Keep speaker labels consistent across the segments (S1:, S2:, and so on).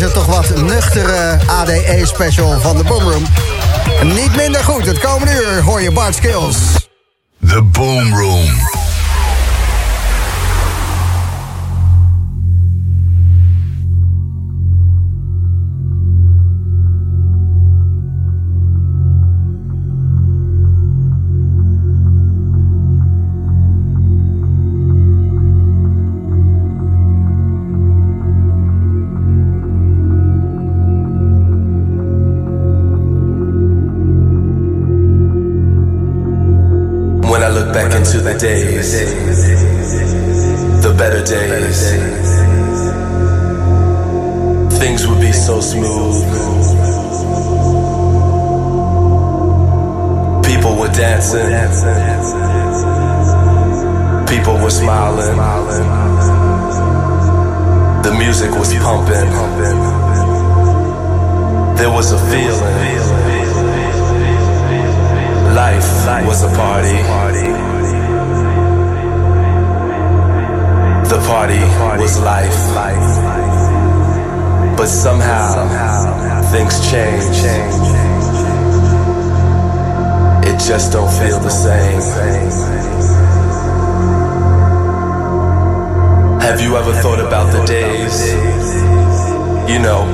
S1: deze toch wat nuchtere ADE-special van de Boomroom. Niet minder goed, het komende uur hoor je Bart Skills.
S2: The Boomroom.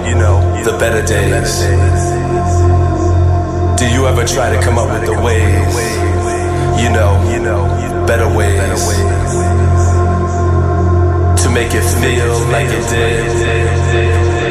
S3: You know, the better days. Do you ever try to come up with the ways? You know, better ways to make it feel like it did.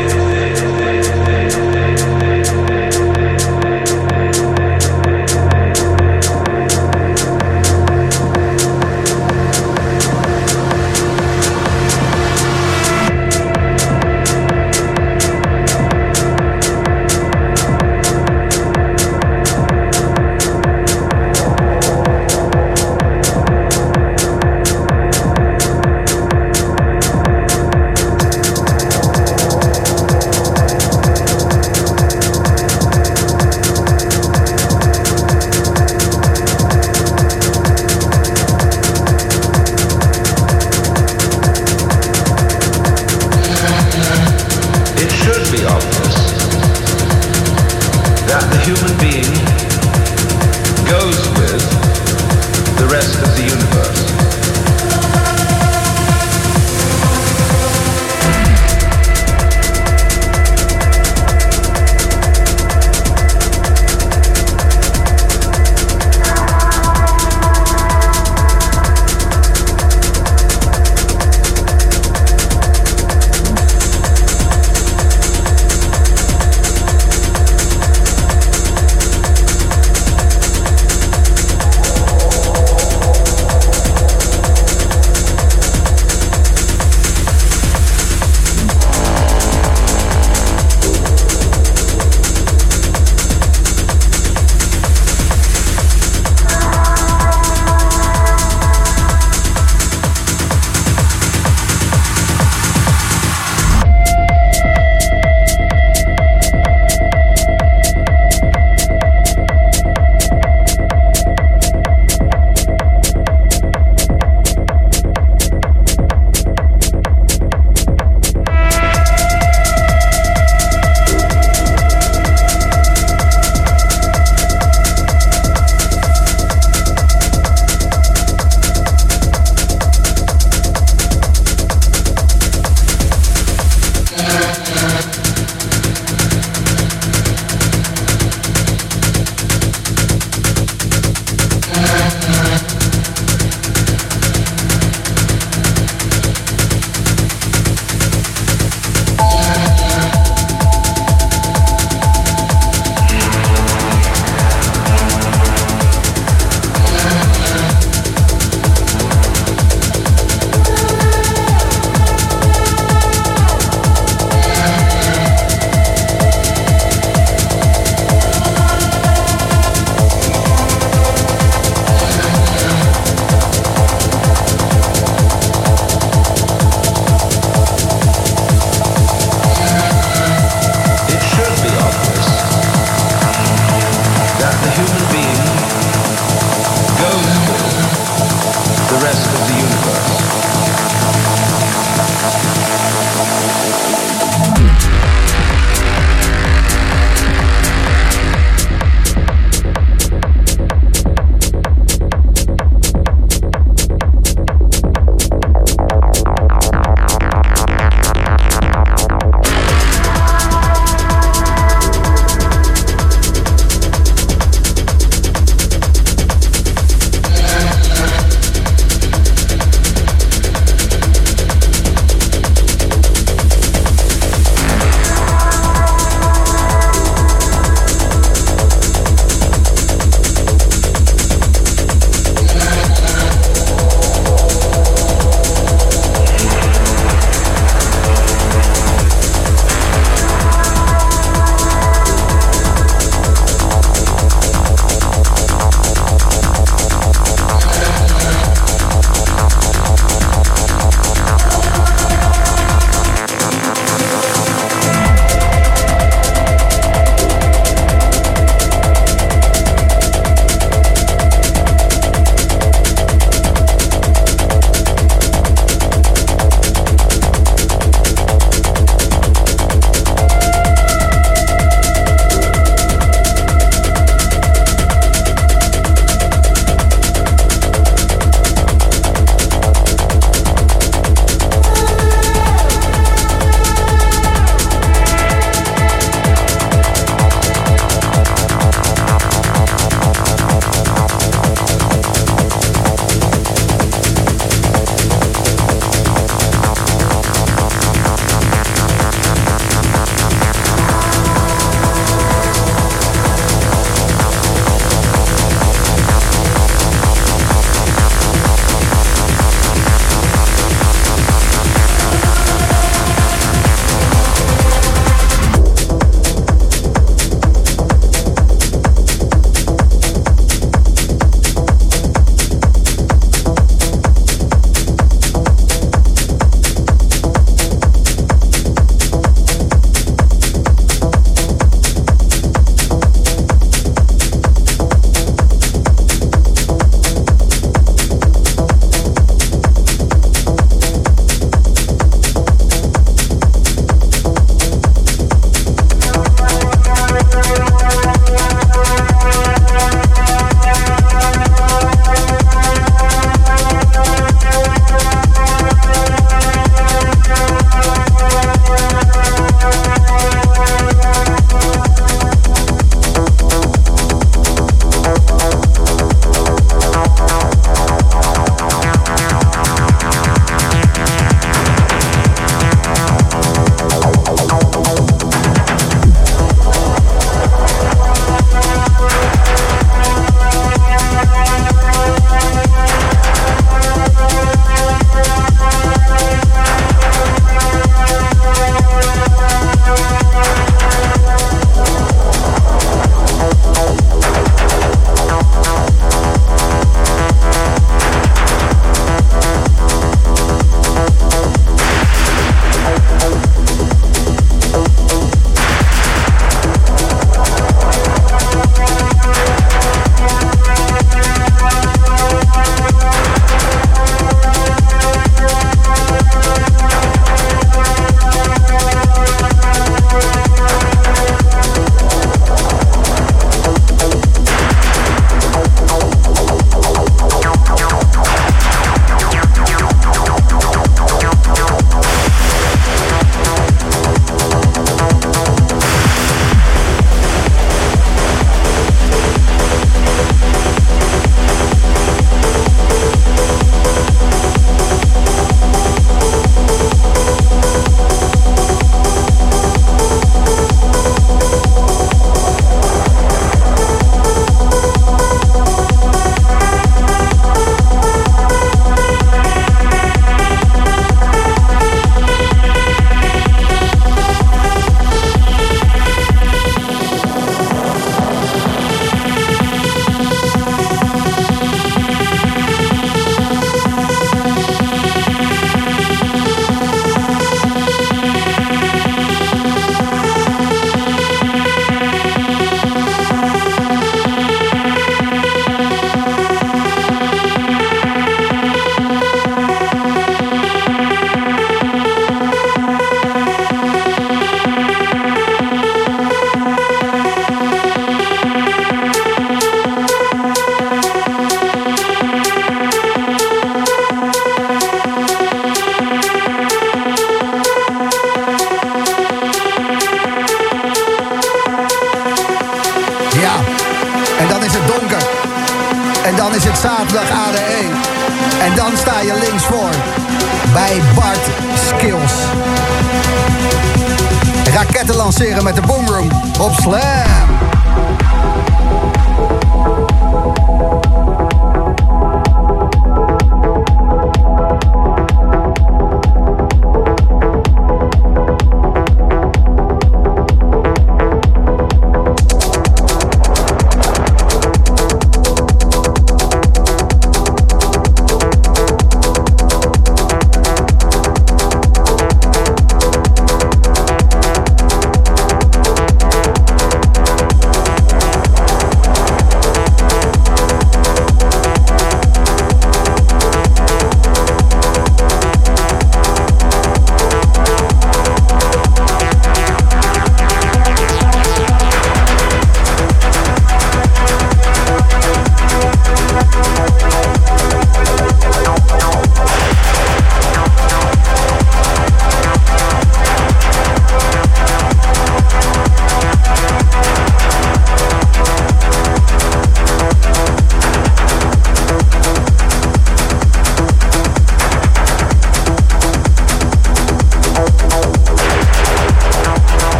S1: Lanceren met de Boomroom op Slam.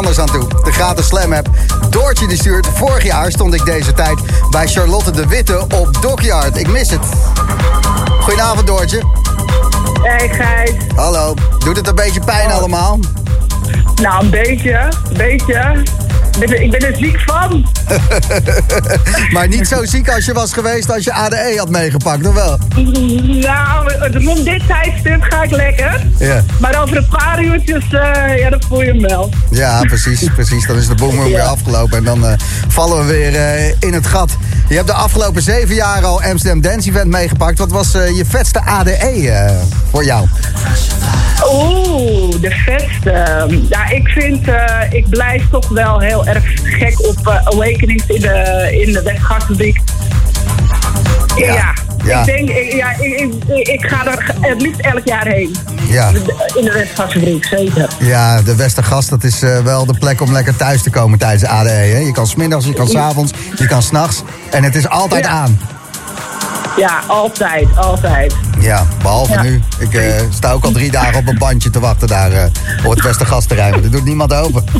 S1: Anders aan toe. De gratis Slam app. Doortje die stuurt. Vorig jaar stond ik deze tijd bij Charlotte de Witte op Dockyard. Ik mis het. Goedenavond Doortje.
S4: Hey Gijs.
S1: Hallo. Doet het een beetje pijn allemaal?
S4: Nou, een beetje. Een beetje. Ik ben, ik ben er ziek van.
S1: maar niet zo ziek als je was geweest als je ADE had meegepakt, of wel?
S4: Nou, rond dit tijdstip ga ik lekker.
S1: Ja.
S4: Maar over een paar uurtjes, uh, ja, dan voel je hem wel.
S1: Ja, precies, precies. Dan is de boom weer afgelopen en dan uh, vallen we weer uh, in het gat. Je hebt de afgelopen zeven jaar al Amsterdam Dance Event meegepakt. Wat was je vetste ADE voor jou?
S4: Oeh, de vetste. Ja, ik vind, ik blijf toch wel heel erg gek op uh, Awakenings in de, in de Westgasfabriek. Ja. ja. Ja. Ik denk, ik, ja, ik, ik, ik, ga er het liefst elk jaar heen.
S1: Ja.
S4: In de Westgasfabriek, zeker.
S1: Ja, de Westergas, dat is uh, wel de plek om lekker thuis te komen tijdens de ADE. Hè? Je kan smiddags, je kan s'avonds, je kan s'nachts. En het is altijd
S4: ja.
S1: aan.
S4: Ja, altijd, altijd.
S1: Ja, behalve
S4: Ja.
S1: nu. Ik eh, sta ook al drie dagen op een bandje te wachten daar eh, op het Westergasterrein. Maar er doet niemand open.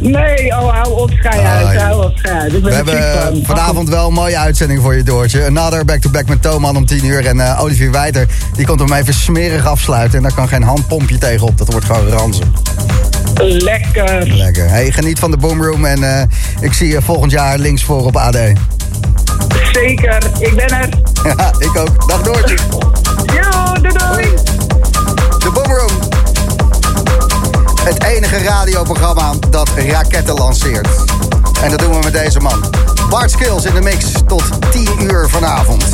S4: Nee, oh, hou op, schij uit,
S1: Ah, ja.
S4: hou op, schij uit.
S1: We hebben vanavond wel een mooie uitzending voor je, Doortje. Another back-to-back met Toman om 10 uur. En eh, Olivier Wijter, die komt hem even smerig afsluiten. En daar kan geen handpompje tegenop. Dat wordt gewoon ranzen.
S4: Lekker.
S1: Lekker. Hey, geniet van de Boomroom. En ik zie je volgend jaar links voor op AD.
S4: Zeker, ik ben er.
S1: Ja, ik ook. Dag Doortje.
S4: Yo, doei doei.
S1: De Boomroom. Het enige radioprogramma dat raketten lanceert. En dat doen we met deze man. Bart Skills in de mix tot 10 uur vanavond.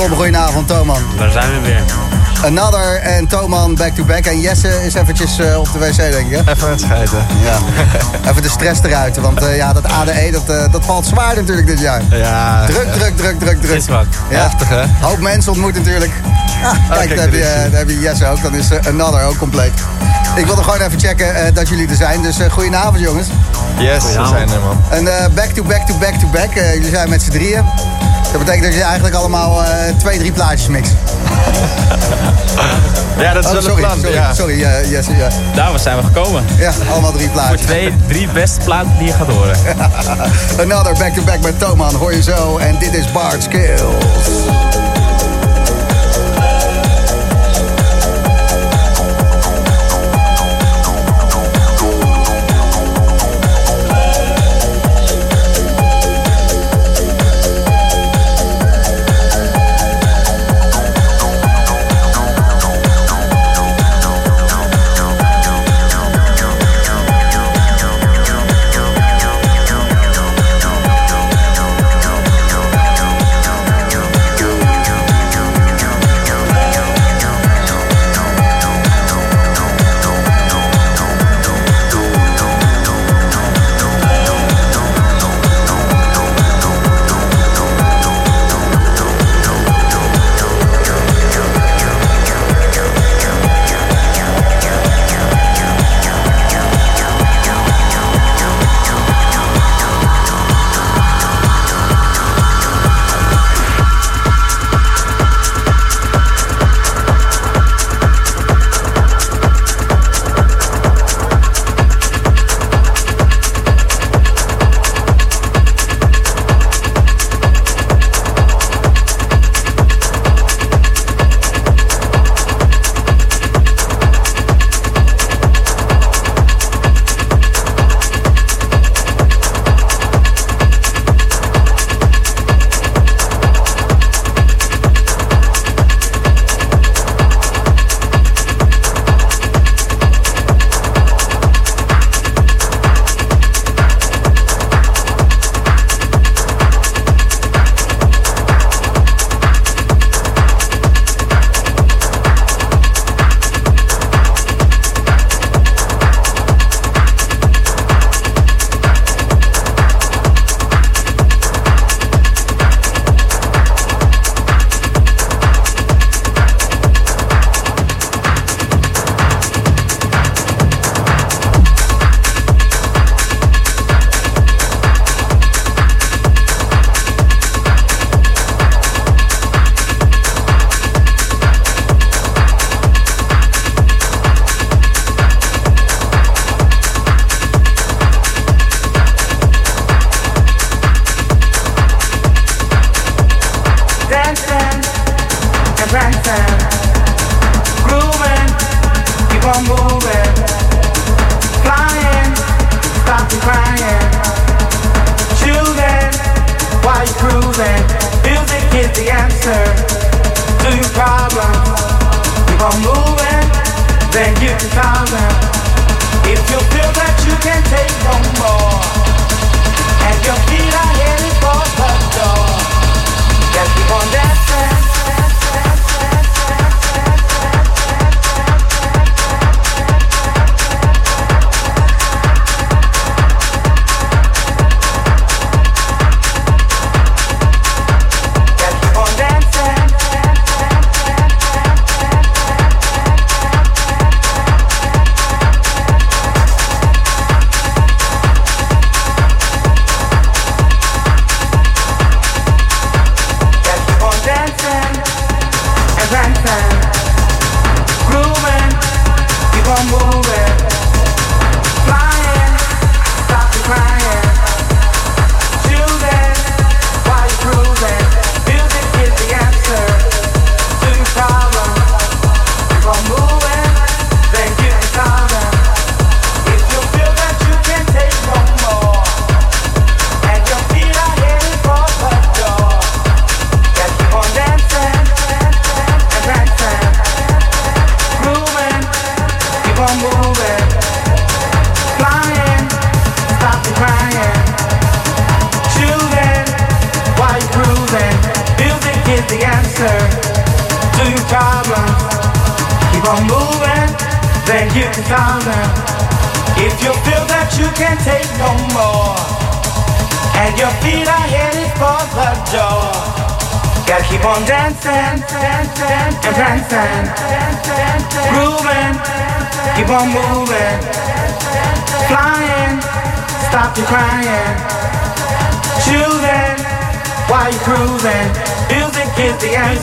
S1: Tom, goedenavond. Toman.
S5: Daar zijn we weer.
S1: Another en Toman back-to-back. En Jesse is eventjes uh, op de wc, denk ik.
S5: Even het schijten.
S1: Ja. Even de stress eruit. Want uh, ja, dat ADE, dat, uh, dat valt zwaar natuurlijk dit jaar.
S5: Ja.
S1: Druk, druk, druk, druk, druk.
S5: Is wat.
S1: Ja.
S5: Heftig, hè?
S1: Hoop mensen ontmoet natuurlijk. Ah, kijk,
S5: kijk,
S1: daar, heb je, daar heb je Jesse ook. Dan is Another ook compleet. Ik wilde gewoon even checken dat jullie er zijn. Dus goedenavond, jongens.
S5: Yes, we zijn er, man.
S1: En back-to-back-to-back-to-back. jullie zijn met z'n drieën. Dat betekent dat je eigenlijk allemaal uh, twee, drie plaatjes mixt.
S5: ja, dat is
S1: oh,
S5: wel
S1: sorry,
S5: een plan.
S1: Sorry,
S5: ja.
S1: sorry uh.
S6: Daar zijn we gekomen.
S1: Ja, allemaal drie plaatjes.
S6: Voor twee, drie beste platen die je gaat horen.
S1: Another back-to-back met Toman, hoor je zo. En dit is Bart Skills.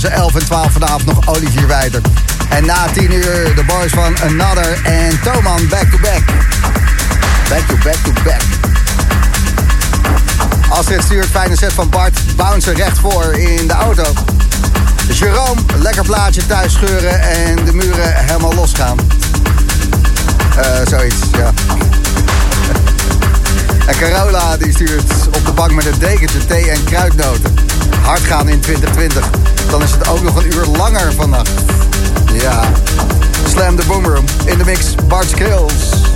S1: tussen 11 en 12 vanavond nog Olivier Wijter. En na 10 uur de boys van Another en Toman back to back. Back to back to back. Astrid stuurt fijne set van Bart. Bounce recht voor in de auto. Jerome, lekker plaatje thuis scheuren en de muren helemaal losgaan. Uh, zoiets, ja. En Carola die stuurt op de bank met een dekentje thee en kruidnoten. Hard gaan in 2020. Dan is het ook nog een uur langer vannacht. Ja. Slam de Boomroom. In de mix Bart Skills.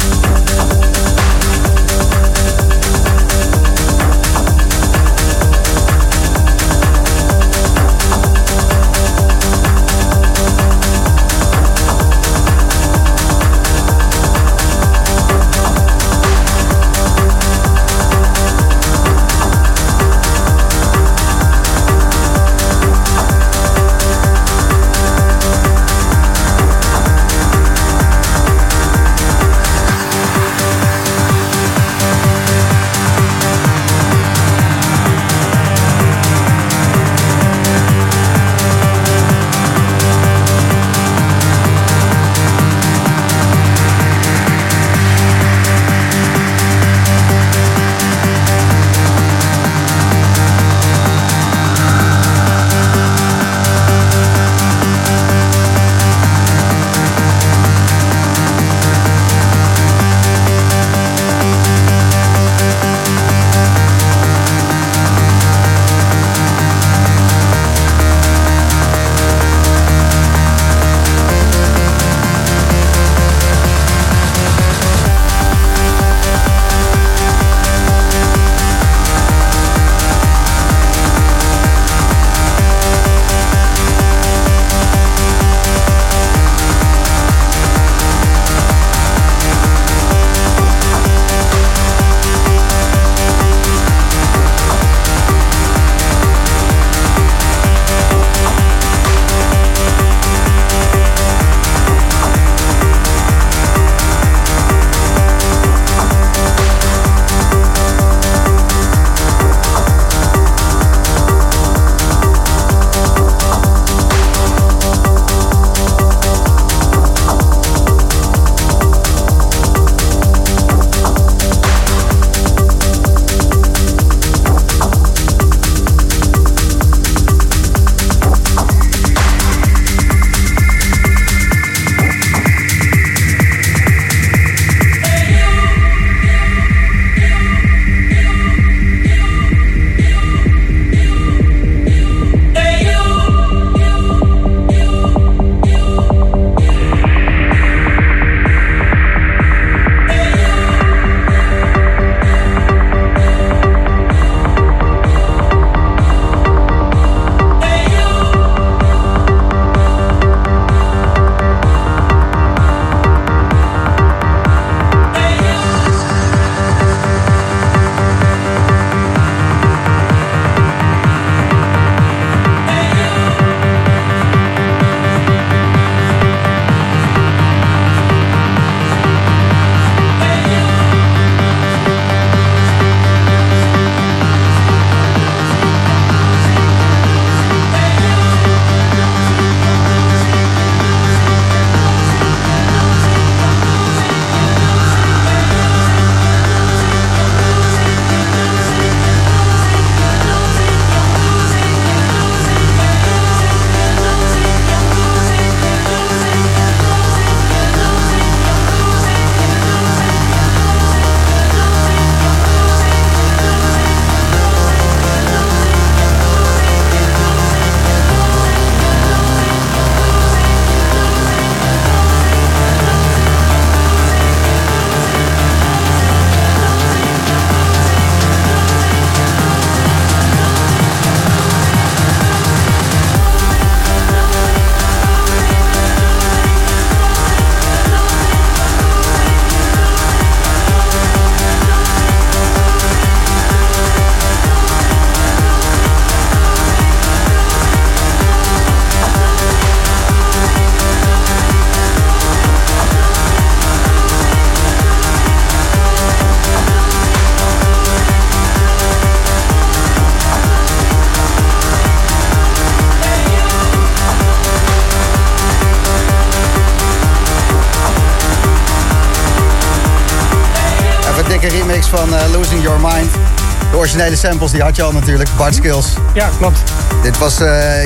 S1: De samples die had je al natuurlijk, Bart Skills.
S7: Ja, klopt.
S1: Dit was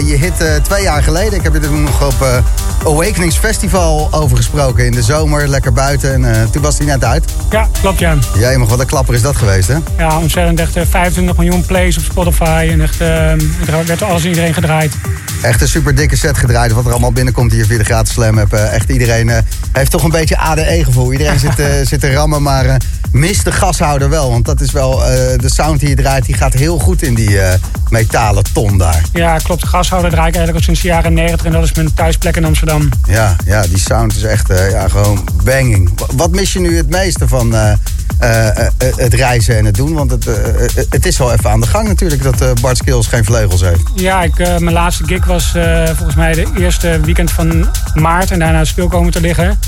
S1: je hit twee jaar geleden. Ik heb dit nog op Awakenings Festival over gesproken in de zomer, lekker buiten. En toen was hij net uit.
S7: Ja, klopt ja.
S1: Jij mag wat een klapper is dat geweest hè?
S7: Ja, ontzettend echt 25 miljoen plays op Spotify. En echt, er werd alles iedereen gedraaid.
S1: Echt een super dikke set gedraaid. Wat er allemaal binnenkomt hier via de gratis slam. Heb, echt iedereen heeft toch een beetje ADE-gevoel. Iedereen zit, zit te rammen, maar mist de gashouder wel. Want dat is wel de sound die je draait. Die gaat heel goed in die metalen ton daar.
S7: Ja, klopt. De gashouder draai ik eigenlijk al sinds de jaren 90. En dat is mijn thuisplek in Amsterdam.
S1: Ja, ja die sound is echt ja, gewoon banging. Wat mis je nu het meeste van het reizen en het doen? Want het, het is wel even aan de gang natuurlijk dat Bart Skills geen vleugels heeft.
S7: Ja, ik, mijn laatste gig was volgens mij de eerste weekend van maart. En daarna stil komen te liggen.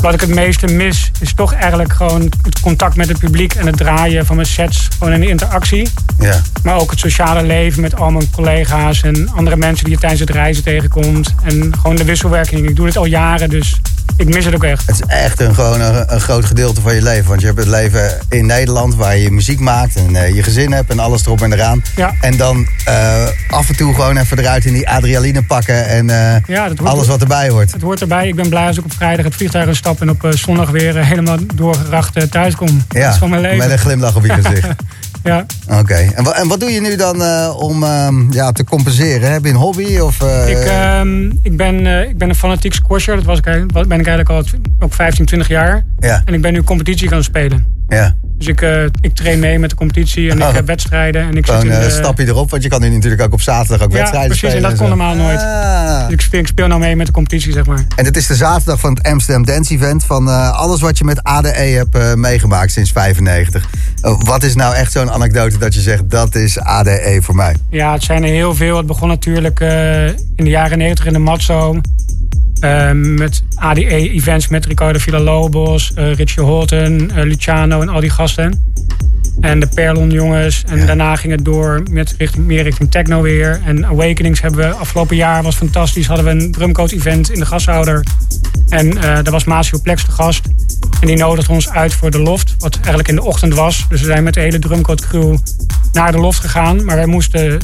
S7: Wat ik het meeste mis is toch eigenlijk gewoon het contact met het publiek en het draaien van mijn sets. Gewoon in de interactie.
S1: Ja.
S7: Maar ook het sociale leven met al mijn collega's en andere mensen die je tijdens het reizen tegenkomt. En gewoon de wisselwerking. Ik doe dit al jaren, dus ik mis het ook echt.
S1: Het is echt een, gewoon een, groot gedeelte van je leven. Want je hebt het leven in Nederland waar je muziek maakt en uh, je gezin hebt en alles erop en eraan.
S7: Ja.
S1: En dan uh, af en toe gewoon even eruit in die adrenaline pakken en uh, ja, alles wat erbij hoort.
S7: Het hoort erbij. Ik ben blij als ik op vrijdag het vliegtuig instap en op zondag weer helemaal doorgeracht thuis kom.
S1: Ja,
S7: dat is van mijn leven.
S1: met een glimlach op je gezicht.
S7: Ja.
S1: Oké. En, en, wat doe je nu dan uh, om uh, ja, te compenseren? Heb je een hobby? Of, uh...
S7: ik, ehm, ik, ben, ik ben een fanatiek squasher. Dat was ik, ben ik eigenlijk al ook 15, 20 jaar.
S1: Ja.
S7: En ik ben nu competitie gaan spelen.
S1: Ja.
S7: Dus ik, uh, ik train mee met de competitie en ik heb wedstrijden. En ik
S1: Gewoon
S7: zit in
S1: een uh, stapje erop, want je kan nu natuurlijk ook op zaterdag ook
S7: ja,
S1: wedstrijden
S7: precies,
S1: spelen.
S7: precies, en dat kon normaal nooit.
S1: Ah.
S7: Dus ik speel, ik speel nou mee met de competitie, zeg maar.
S1: En het is de zaterdag van het Amsterdam Dance Event. Van uh, alles wat je met ADE hebt meegemaakt sinds 95. wat is nou echt zo'n anekdote dat je zegt, dat is ADE voor mij?
S7: Ja, het zijn er heel veel. Het begon natuurlijk in de jaren 90 in de Matzo. Uh, met ADE-events met Ricardo Villalobos, uh, Richie Horton, uh, Luciano en al die gasten. En de Perlon jongens. En
S1: Ja.
S7: daarna ging het door met richting, meer richting techno weer. En Awakenings hebben we afgelopen jaar, was fantastisch. Hadden we een drumcode event in de gashouder. En eh daar was Masio Plex de gast. En die nodigde ons uit voor de loft, wat eigenlijk in de ochtend was. Dus we zijn met de hele drumcode crew naar de loft gegaan. Maar wij moesten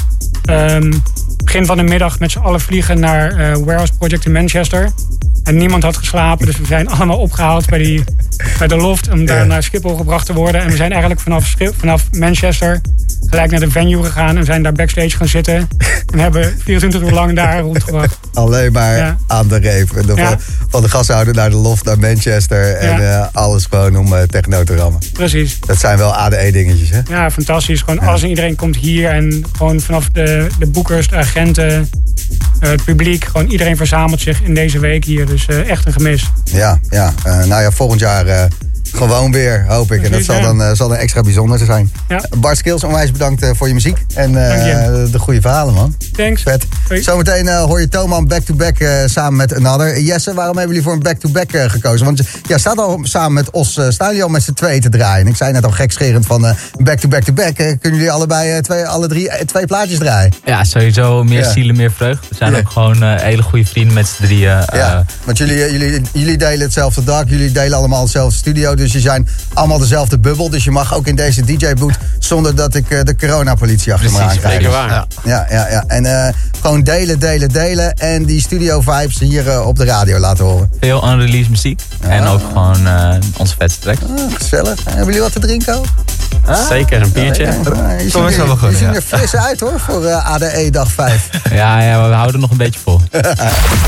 S7: ehm, begin van de middag met z'n allen vliegen naar eh Warehouse Project in Manchester. En niemand had geslapen, dus we zijn allemaal opgehaald bij, die, bij de loft om daar naar Schiphol gebracht te worden. En we zijn eigenlijk vanaf, vanaf Manchester gelijk naar de venue gegaan en zijn daar backstage gaan zitten. En hebben 24 uur lang daar rondgebracht.
S1: Alleen maar
S7: Ja.
S1: aan de reep. De-
S7: Ja.
S1: van, de gashouder naar de loft naar Manchester. En
S7: Ja.
S1: eh, alles gewoon om eh, techno te rammen.
S7: Precies.
S1: Dat zijn wel ADE-dingetjes, hè?
S7: Ja, fantastisch. Gewoon alles en iedereen komt hier. En gewoon vanaf de, de boekers, de agenten, eh, het publiek. Gewoon iedereen verzamelt zich in deze week hier. Dus echt een gemis.
S1: Ja, ja. Nou ja, volgend jaar eh, gewoon weer, hoop ik. En dat
S7: Precies,
S1: zal dan, eh, zal dan extra bijzonder zijn.
S7: Ja.
S1: Bart Skills, onwijs bedankt eh, voor je muziek. En eh, de goede verhalen, man.
S7: Thanks.
S1: Vet.
S7: Hoi.
S1: Zometeen eh, hoor je Toman back-to-back eh, samen met Another. Jesse, waarom hebben jullie voor een back-to-back eh, gekozen? Want ja, staat al samen met Os, eh, staan jullie al met z'n tweeën te draaien. Ik zei net al gekscherend van eh, back-to-back-to-back. eh, kunnen jullie allebei eh, twee, alle drie eh, twee plaatjes draaien?
S6: Ja, sowieso meer
S1: Ja.
S6: zielen, meer vreugd. We zijn
S1: Ja.
S6: ook gewoon eh, hele goede vrienden met z'n drieën. eh,
S1: Ja, want jullie, eh, jullie, jullie delen hetzelfde dak, jullie delen allemaal hetzelfde studio. Dus je zijn allemaal dezelfde bubbel. Dus je mag ook in deze DJ-boot zonder dat ik eh, de coronapolitie achter me aan
S6: Precies,
S1: krijg.
S6: zeker
S5: waar.
S6: Ja.
S1: Ja, ja, ja. En eh, gewoon delen, delen, delen. En die studio-vibes hier eh, op de radio laten horen.
S6: Veel unreleased muziek. En ook gewoon eh, onze vetste tracks.
S1: Ah, gezellig. Hebben jullie wat te drinken ook?
S5: Zeker, een biertje.
S1: Ja, je
S6: Kom
S1: er,
S6: wel goed,
S1: je ziet
S6: ja.
S1: er fris uit hoor, voor ADE dag 5.
S6: Ja, ja, we houden nog een beetje vol.